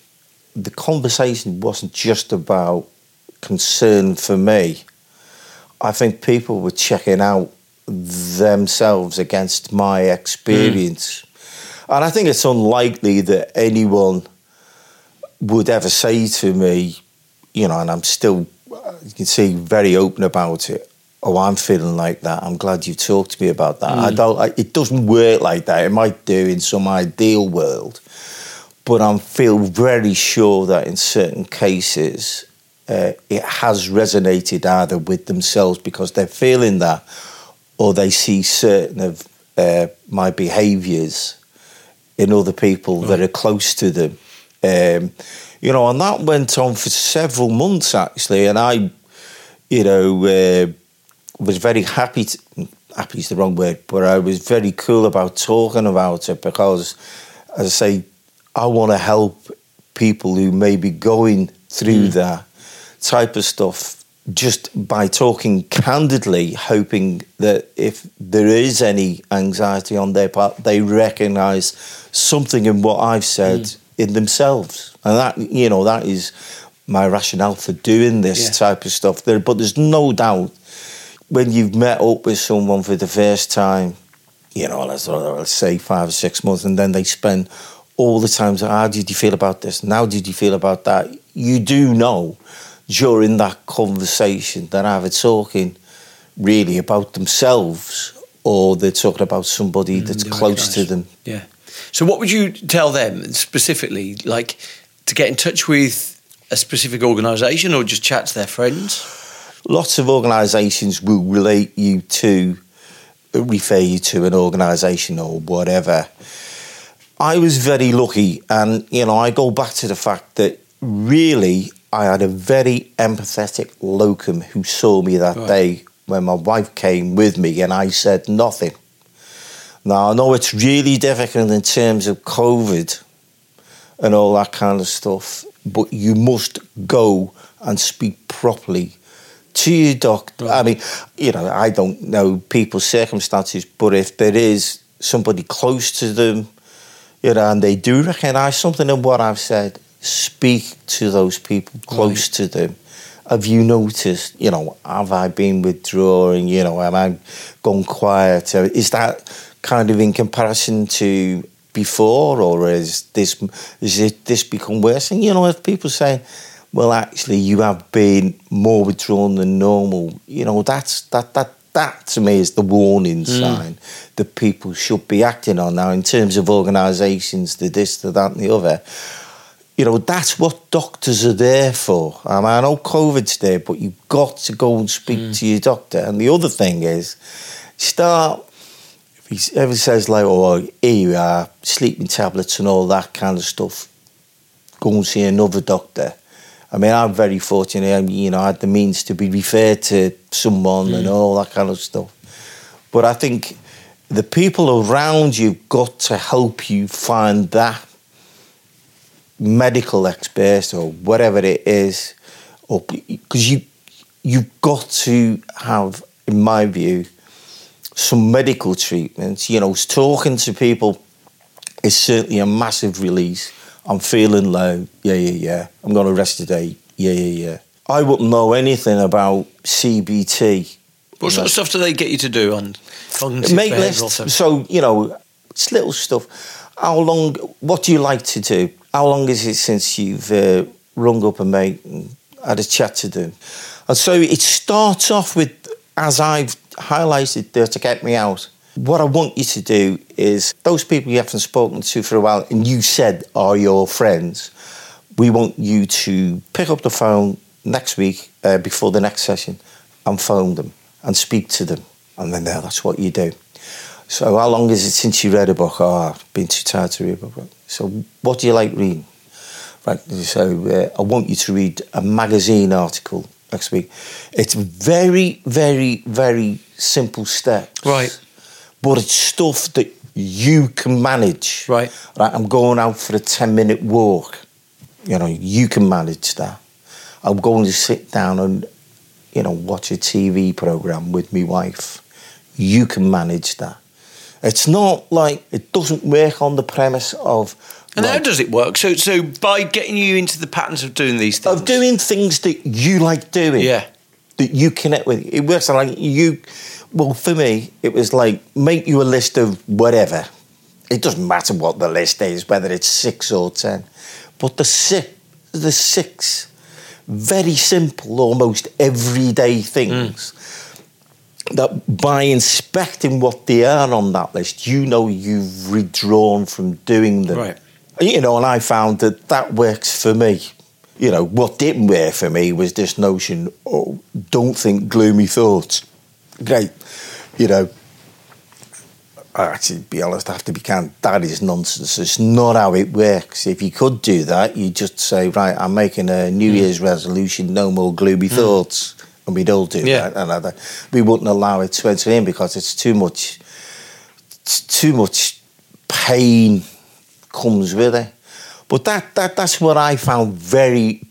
the conversation wasn't just about concern for me. I think people were checking out themselves against my experience. And I think it's unlikely that anyone would ever say to me, you know, and I'm still, you can see, very open about it. Oh, I'm feeling like that. I'm glad you talked to me about that. I don't. I, it doesn't work like that. It might do in some ideal world, but I feel very sure that in certain cases, uh, it has resonated either with themselves because they're feeling that, or they see certain of uh, my behaviours in other people that are close to them. Um, you know, and that went on for several months actually, and I, you know, uh, was very happy. To, happy is the wrong word, but I was very cool about talking about it because, as I say, I want to help people who may be going through that type of stuff just by talking candidly, hoping that if there is any anxiety on their part, they recognise something in what I've said hmm. in themselves, and that you know that is my rationale for doing this Yeah. type of stuff. There, but there's no doubt when you've met up with someone for the first time, you know, let's, let's say five or six months, and then they spend all the time saying, How did you feel about this? And how did you feel about that? You do know during that conversation that either talking really about themselves or they're talking about somebody mm, that's they close to them. Yeah. So, what would you tell them specifically, like to get in touch with a specific organisation or just chat to their friends? lots of organisations will relate you to, refer you to an organisation or whatever. I was very lucky, and you know, I go back to the fact that really I had a very empathetic locum who saw me that Right. day when my wife came with me, and I said nothing. Now I know it's really difficult in terms of COVID and all that kind of stuff, but you must go and speak properly to your doctor. I mean, you know, I don't know people's circumstances, but if there is somebody close to them, you know, and they do recognise something in what I've said, speak to those people close to them. Have you noticed, you know, have I been withdrawing, you know, am I gone quiet? Is that kind of in comparison to before or is this is it this become worse? And you know, if people say, well actually you have been more withdrawn than normal, you know, that's that that that to me is the warning mm. sign that people should be acting on now in terms of organisations, the this, the that and the other you know, that's what doctors are there for. I mean, I know COVID's there, but you've got to go and speak mm. to your doctor. And the other thing is, start if he ever says like, "Oh, here you are, sleeping tablets and all that kind of stuff," go and see another doctor. I mean, I'm very fortunate. I, you know, I had the means to be referred to someone and mm. all that kind of stuff. But I think the people around you've got to help you find that medical expert or whatever it is, or because you you've got to have, in my view, some medical treatments. You know, talking to people is certainly a massive release. I'm feeling low. Yeah, yeah, yeah. I'm going to rest today. Yeah, yeah, yeah. I wouldn't know anything about CBT. What sort of stuff do they get you to do on cognitive Make lists. So, you know, it's little stuff. How long, what do you like to do? How long is it since you've uh, rung up a mate and had a chat to them? And so it starts off with, as I've highlighted there to get me out, what I want you to do is those people you haven't spoken to for a while and you said are your friends, we want you to pick up the phone next week uh, before the next session and phone them and speak to them. And then there, that's what you do. So how long is it since you read a book? Oh, I've been too tired to read a book. So what do you like reading? Right, so uh, I want you to read a magazine article next week. It's very, very, very simple steps. Right. But it's stuff that you can manage. Right. Right, I'm going out for a 10 minute walk. You know, you can manage that. I'm going to sit down and, you know, watch a TV program with my wife. You can manage that. It's not like it doesn't work on the premise of And how does it work? So, so by getting you into the patterns of doing these things, of doing things that you like doing. yeah, that you connect with. It works like you. Well, for me, it was like make you a list of whatever. It doesn't matter what the list is, whether it's six or ten, but the six, the six, very simple, almost everyday things. Hmm. That by inspecting what they are on that list, you know you've withdrawn from doing them. Right. You know, and I found that that works for me. You know, what didn't work for me was this notion, oh, don't think gloomy thoughts. Great. You know, I actually, be honest, I have to be candid, that is nonsense. It's not how it works. If you could do that, you just say, right, I'm making a New Hmm. Year's resolution, no more gloomy thoughts. And we'd all do Yeah. that. And I, we wouldn't allow it to enter in because it's too much, too much pain comes with it. But that, that that's what I found very,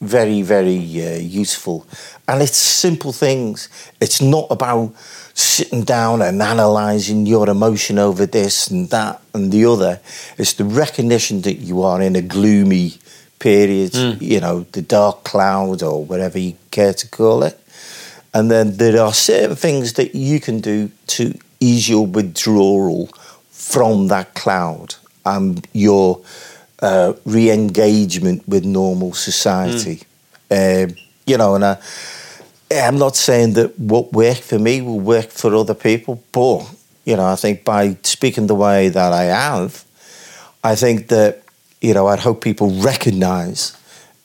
very, very uh, useful. And it's simple things. It's not about sitting down and analysing your emotion over this and that and the other. It's the recognition that you are in a gloomy period, you know, the dark cloud or whatever you care to call it. And then there are certain things that you can do to ease your withdrawal from that cloud and your uh, re engagement with normal society. Um, you know, and I, I'm not saying that what worked for me will work for other people, but, you know, I think by speaking the way that I have, I think that, you know, I'd hope people recognize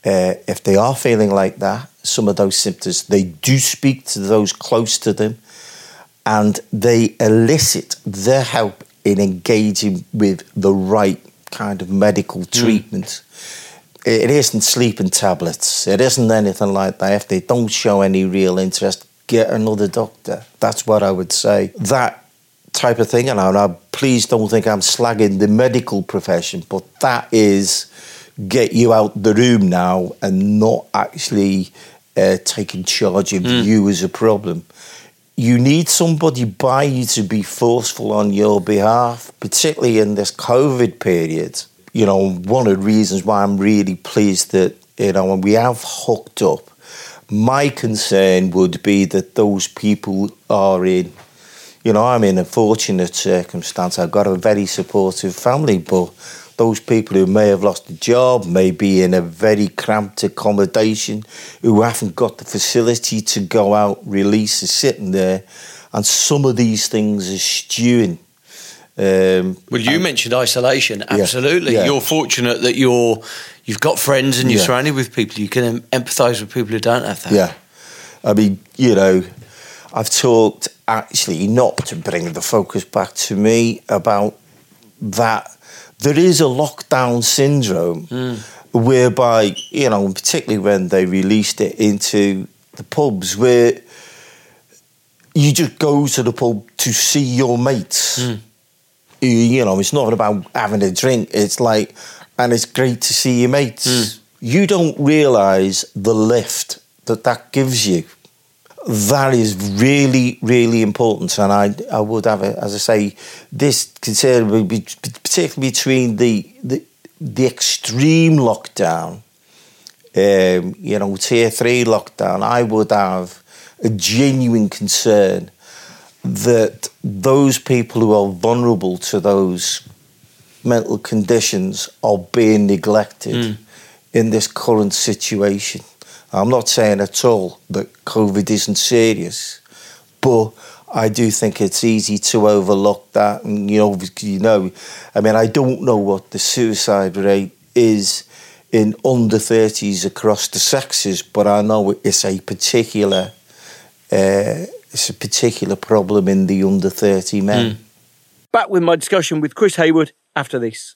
uh, if they are feeling like that, some of those symptoms, they do speak to those close to them and they elicit their help in engaging with the right kind of medical treatment. It isn't sleeping tablets. It isn't anything like that. If they don't show any real interest, get another doctor. That's what I would say. That type of thing, and I, I please don't think I'm slagging the medical profession, but that is get you out the room now and not actually uh, taking charge of you as a problem. You need somebody by you to be forceful on your behalf, particularly in this COVID period. You know, one of the reasons why I'm really pleased that, you know, when we have hooked up, my concern would be that those people are in you know, I'm in a fortunate circumstance. I've got a very supportive family, but those people who may have lost a job, may be in a very cramped accommodation, who haven't got the facility to go out, release, are sitting there, and some of these things are stewing. Um, Well, you mentioned isolation. Absolutely, yeah. you're fortunate that you're you've got friends and you're Yeah. surrounded with people. You can empathise with people who don't have that. Yeah. I mean, you know, I've talked actually not to bring the focus back to me about that there is a lockdown syndrome mm. whereby, you know, particularly when they released it into the pubs, where you just go to the pub to see your mates. Mm. You know, it's not about having a drink. It's like, and it's great to see your mates. Mm. You don't realise the lift that that gives you that is really, really important. And I, I would have, a, as I say, this concern particularly between the the, the extreme lockdown, um, you know, tier three lockdown. I would have a genuine concern that those people who are vulnerable to those mental conditions are being neglected mm. in this current situation. I'm not saying at all that COVID isn't serious, but I do think it's easy to overlook that. And you know, you know, I mean, I don't know what the suicide rate is in under 30s across the sexes, but I know it's a particular uh, it's a particular problem in the under 30 men. Mm. Back with my discussion with Chris Hayward after this.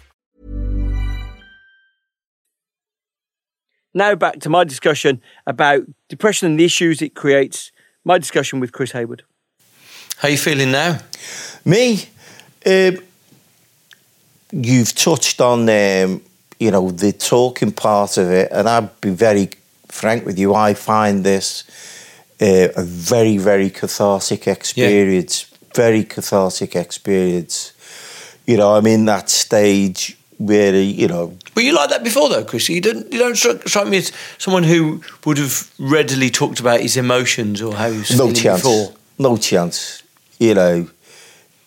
Now back to my discussion about depression and the issues it creates. My discussion with Chris Hayward. How are you feeling now? Me, uh, you've touched on, um, you know, the talking part of it, and I'd be very frank with you. I find this uh, a very, very cathartic experience. Yeah. Very cathartic experience. You know, I'm in that stage where, you know. Were you like that before, though, Chris? You don't, you don't strike, strike me as someone who would have readily talked about his emotions or how he was no chance. before. No chance. You know,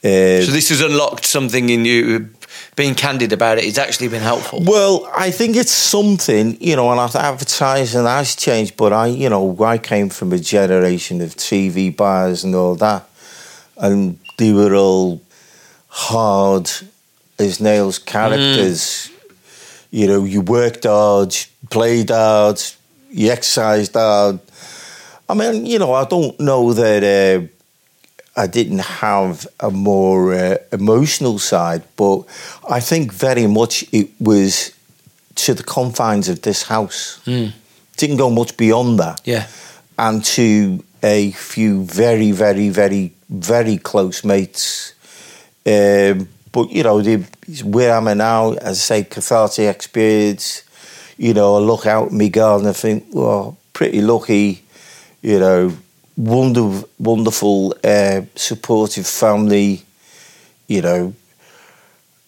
uh, so this has unlocked something in you. Being candid about it, it's actually been helpful. Well, I think it's something, you know, and advertising has changed, but I, you know, I came from a generation of TV buyers and all that, and they were all hard as nails characters. Mm. You know, you worked hard, played hard, you exercised hard. I mean, you know, I don't know that. Uh, I didn't have a more uh, emotional side, but I think very much it was to the confines of this house. Mm. Didn't go much beyond that. Yeah. And to a few very, very, very, very close mates. Um, but, you know, the, where I'm at now, as I say, cathartic experience, you know, I look out in my garden and think, well, pretty lucky, you know, wonderful, wonderful, uh, supportive family. You know,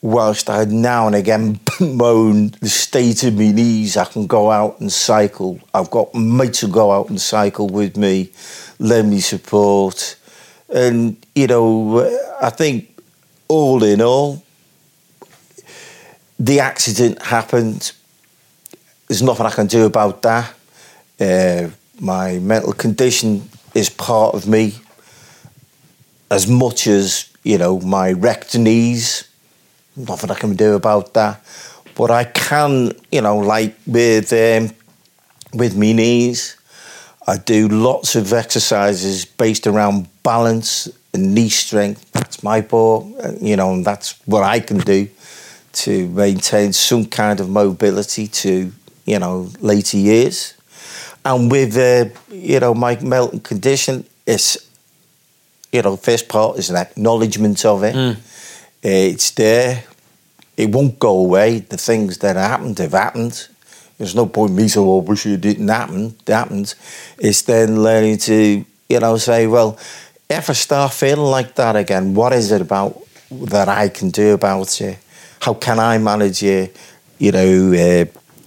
whilst I now and again moan the state of my knees, I can go out and cycle. I've got mates who go out and cycle with me, lend me support, and you know, I think all in all, the accident happened. There's nothing I can do about that. Uh, my mental condition is part of me as much as, you know, my wrecked knees. Nothing I can do about that. But I can, you know, like with um, with me knees, I do lots of exercises based around balance and knee strength. That's my ball, you know, and that's what I can do to maintain some kind of mobility to, you know, later years. And with, uh, you know, my mental condition, it's, you know, first part is an acknowledgement of it. Mm. It's there. It won't go away. The things that happened have happened. There's no point me saying, "Oh, wish it didn't happen." It happened. It's then learning to, you know, say, "Well, if I start feeling like that again, what is it about that I can do about it? How can I manage it? You know, uh,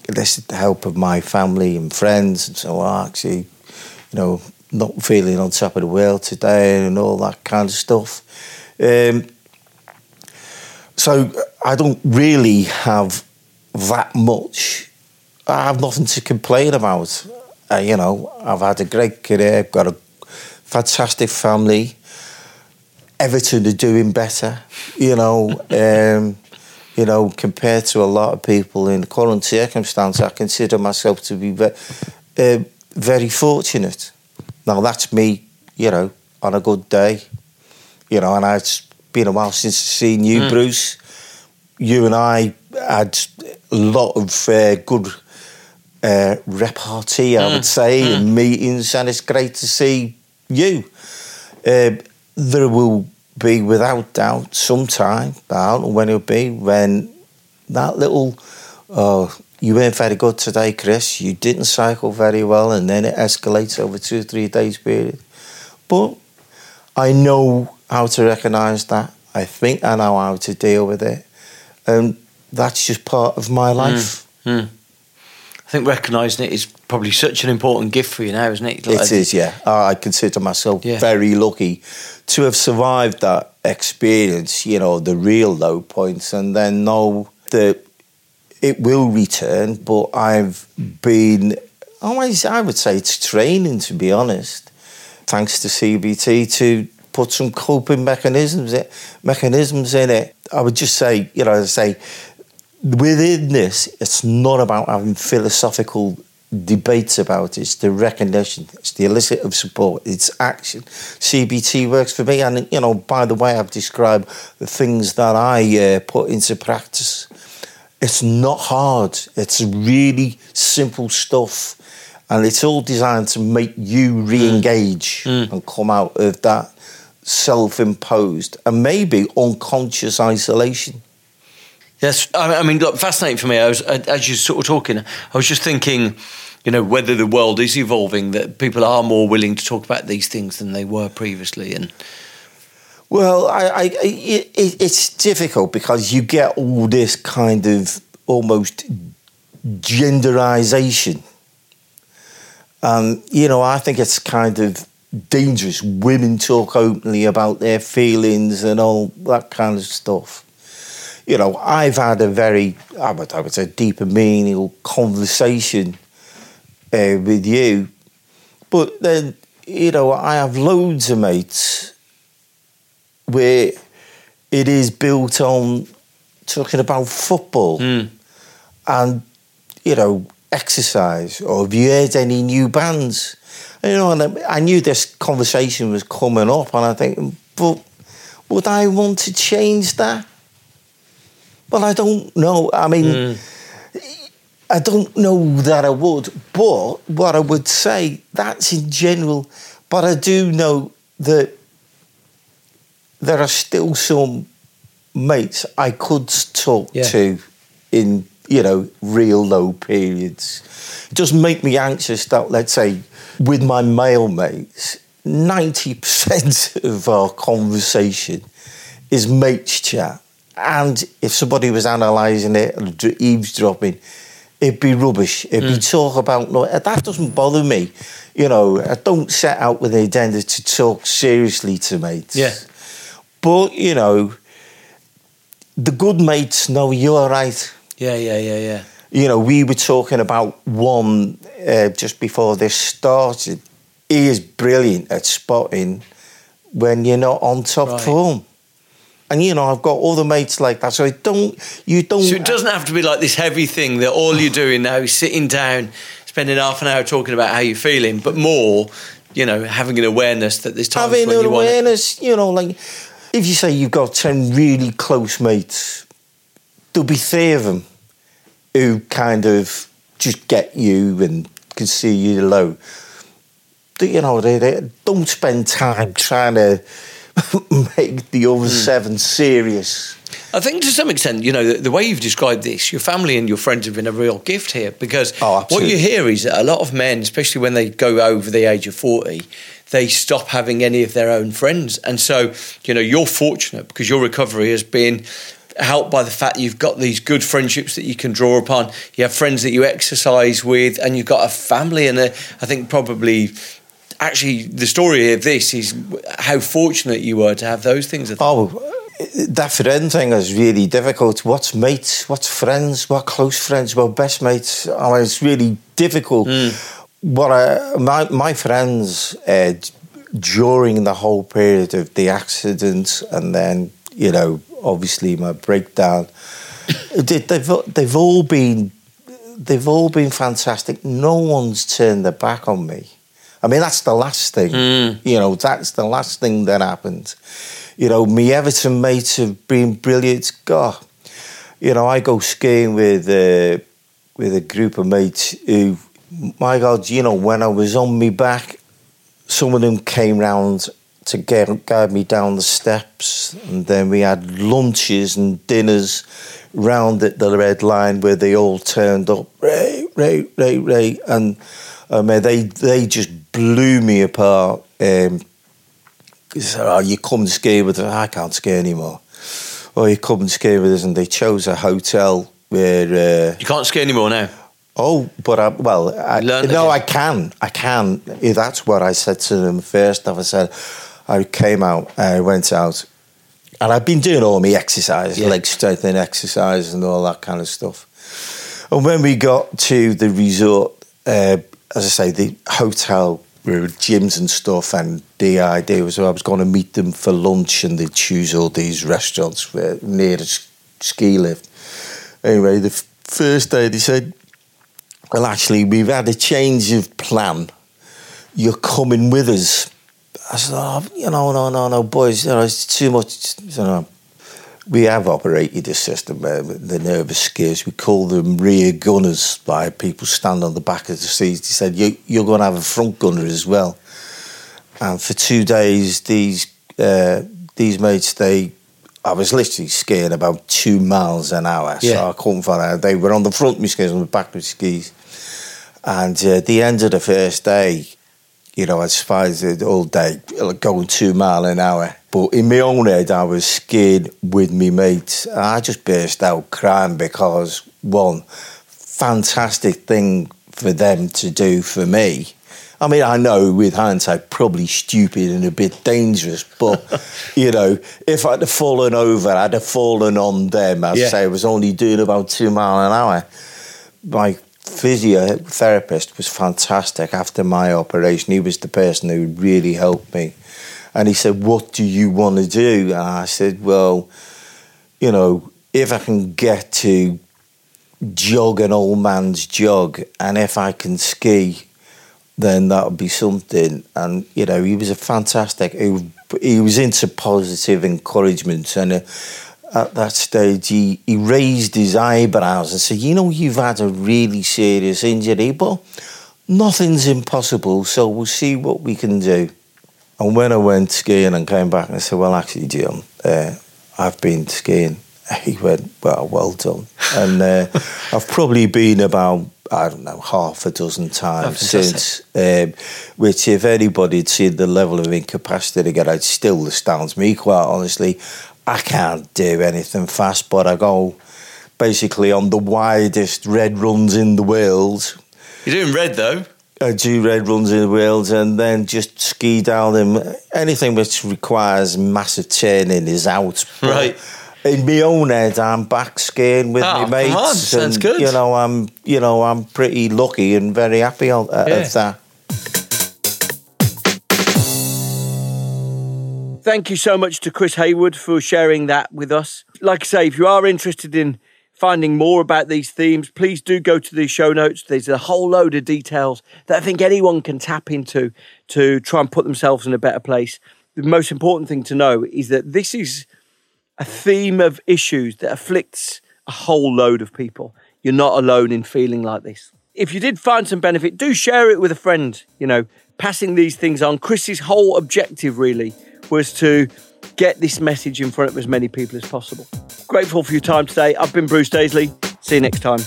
this is the help of my family and friends, and so on. Actually, you know, not feeling on top of the world today and all that kind of stuff. Um, so I don't really have that much. I have nothing to complain about. Uh, you know, I've had a great career, got a fantastic family. Everton are doing better, you know. um, you know, compared to a lot of people in the current circumstance, I consider myself to be ve- uh, very fortunate. Now that's me, you know, on a good day, you know, and it's been a while since I've seen you, Mm. Bruce. You and I had a lot of uh, good uh, repartee, I would say, and meetings, and it's great to see you. Uh, there will be, without doubt, some time, I don't know when it'll be, when that little, oh, you weren't very good today, Chris, you didn't cycle very well, and then it escalates over two or three days period. But I know how to recognise that. I think I know how to deal with it. And that's just part of my life. Mm. I think recognising it is probably such an important gift for you now, isn't it? It is, yeah. I consider myself Yeah. very lucky to have survived that experience, you know, the real low points, and then know that it will return. But I've been always, I would say it's training, to be honest, thanks to CBT, to put some coping mechanisms, in, mechanisms in it. I would just say, you know, I say, within this, it's not about having philosophical debates about it. It's the recognition, it's the elicit of support, it's action. CBT works for me, and you know, by the way, I've described the things that I uh, put into practice. It's not hard. It's really simple stuff, and it's all designed to make you re-engage and come out of that self-imposed and maybe unconscious isolation. Yes, I I mean, look, fascinating for me. I was as you sort of talking, I was just thinking, you know, whether the world is evolving, that people are more willing to talk about these things than they were previously, and Well, I, I, it, it- it's difficult because you get all this kind of almost genderization. Um, you know, I think it's kind of dangerous. Women talk openly about their feelings and all that kind of stuff. You know, I've had a very, I would, I would say, deep and meaningful conversation uh, with you. But then, you know, I have loads of mates where it is built on talking about football. And you know exercise or have you heard any new bands? You know and I knew this conversation was coming up and I think but would I want to change that well I don't know I mean hmm. I don't know that I would but what I would say that's in general but I do know that there are still some mates I could talk Yeah. to in you know real low periods. It doesn't make me anxious that let's say with my male mates, ninety percent of our conversation is mates chat, and if somebody was analysing it or d- eavesdropping. It'd be rubbish. It'd be talk about no. That doesn't bother me. You know, I don't set out with the agenda to talk seriously to mates. Yeah. But, you know, the good mates know you're right. yeah, yeah, yeah, yeah. You know, we were talking about one uh, just before this started. He is brilliant at spotting when you're not on top Right. form. And you know, I've got all the mates like that. So I don't, you don't. So it doesn't have to be like this heavy thing that all you're doing now is sitting down, spending half an hour talking about how you're feeling, but more, you know, having an awareness that there's times having when an you want it. awareness, you know, like if you say you've got 10 really close mates, there'll be three of them who kind of just get you and can see you low. You know, they, they don't spend time trying to make the other hmm. seven serious. I think to some extent, you know, the, the way you've described this, your family and your friends have been a real gift here because Oh, what you hear is that a lot of men, especially when they go over the age of 40, they stop having any of their own friends. And so, you know, you're fortunate because your recovery has been helped by the fact that you've got these good friendships that you can draw upon. You have friends that you exercise with, and you've got a family. And a, I think probably. Actually, the story of this is how fortunate you were to have those things. Oh, that friend thing is really difficult. What's mates? What's friends? What close friends? What best mates? I mean, it's really difficult. What I, my my friends uh, during the whole period of the accident, and then you know, obviously my breakdown. they, they've they've all been they've all been fantastic. No one's turned their back on me. I mean, that's the last thing. You know, that's the last thing that happened. You know, me Everton mates have been brilliant. God, you know, I go skiing with uh, with a group of mates who, my God, you know, when I was on me back, some of them came round to get, guide me down the steps, and then we had lunches and dinners round at the red line where they all turned up, Ray, Ray, Ray, Ray, and I mean, they they just blew me apart. Um, they said, "Oh, you come and ski with us." I can't ski anymore. Oh, you come and ski with us, and they chose a hotel where. Uh, You can't ski anymore now. Oh, but I, well, I, no. I can, I can. That's what I said to them first. I said, I came out, I went out, and I've been doing all my exercise, Yeah. leg strengthening exercise, and all that kind of stuff. And when we got to the resort, uh, as I say, the hotel with gyms and stuff, and the idea was I was going to meet them for lunch, and they'd choose all these restaurants near the ski lift. Anyway, the first day they said, well, actually, we've had a change of plan. You're coming with us. I said, oh, you know, no, no, no, boys, you know, it's too much. You know, we have operated a system where the nervous skiers, we call them rear gunners, by people stand on the back of the seats. He said, you, you're going to have a front gunner as well. And for two days, these uh, these mates, they, I was literally skiing about two miles an hour, Yeah. so I couldn't find out. They were on the front of my skis, on the back of my skis. And uh, at the end of the first day, you know, I spied it all day, like going two mile an hour. But in my own head, I was scared with me mates. I just burst out crying because, one, fantastic thing for them to do for me. I mean, I know with hindsight, probably stupid and a bit dangerous, but, you know, if I'd have fallen over, I'd have fallen on them. I'd Yeah. say I was only doing about two mile an hour my physiotherapist was fantastic after my operation. He was the person who really helped me. And he said, What do you want to do? And I said, Well, you know, if I can get to jog an old man's jog and if I can ski, then that would be something. And, you know, he was a fantastic, he, he was into positive encouragement. And uh, at that stage, he, he raised his eyebrows and said, You know, you've had a really serious injury, but nothing's impossible, so we'll see what we can do. And when I went skiing and came back, and I said, Well, actually, Jim, uh, I've been skiing. He went, Well, well done. And uh, I've probably been about, I don't know, half a dozen times since, um, which, if anybody had seen the level of incapacity again, it still astounds me, quite honestly. I can't do anything fast, but I go basically on the widest red runs in the world. You're doing red though. I do red runs in the world and then just ski down them. Anything which requires massive turning is out. Right. in my own head, I'm back skiing with Oh, my mates. come on, sounds and, good. You know, I'm you know I'm pretty lucky and very happy uh, Yeah. of that. Thank you so much to Chris Hayward for sharing that with us. Like I say, if you are interested in finding more about these themes, please do go to the show notes. There's a whole load of details that I think anyone can tap into to try and put themselves in a better place. The most important thing to know is that this is a theme of issues that afflicts a whole load of people. You're not alone in feeling like this. If you did find some benefit, do share it with a friend. You know, passing these things on. Chris's whole objective really was to get this message in front of as many people as possible. Grateful for your time today. I've been Bruce Daisley. See you next time.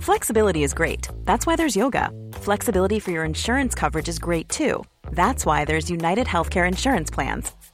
Flexibility is great. That's why there's yoga. Flexibility for your insurance coverage is great too. That's why there's United Healthcare Insurance Plans.